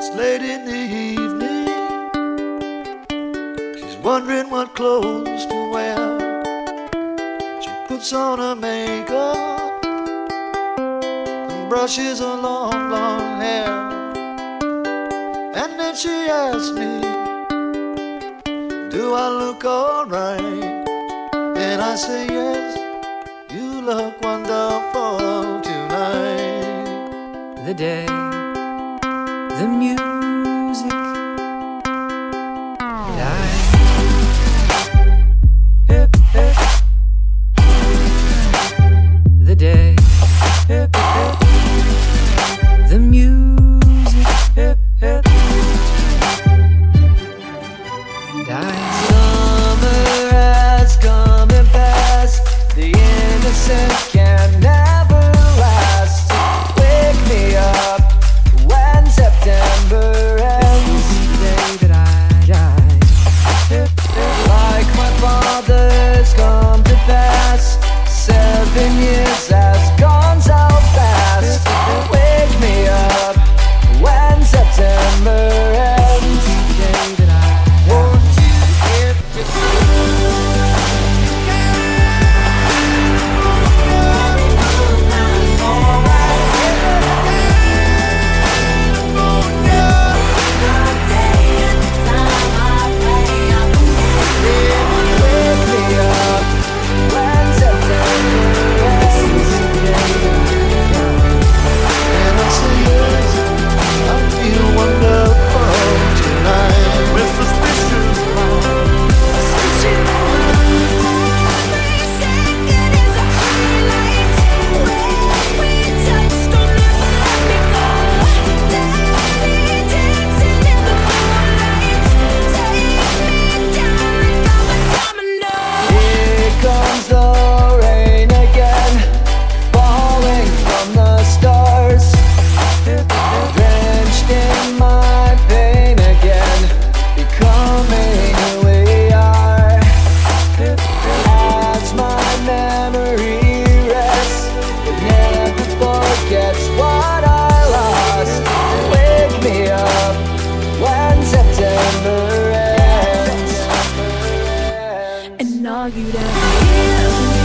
It's late in the evening. She's wondering what clothes to wear. She puts on her makeup and brushes her long, long hair. And then she asks me, Do I look alright? And I say, Yes, you look wonderful tonight. The day the music. been years out. and knock you down.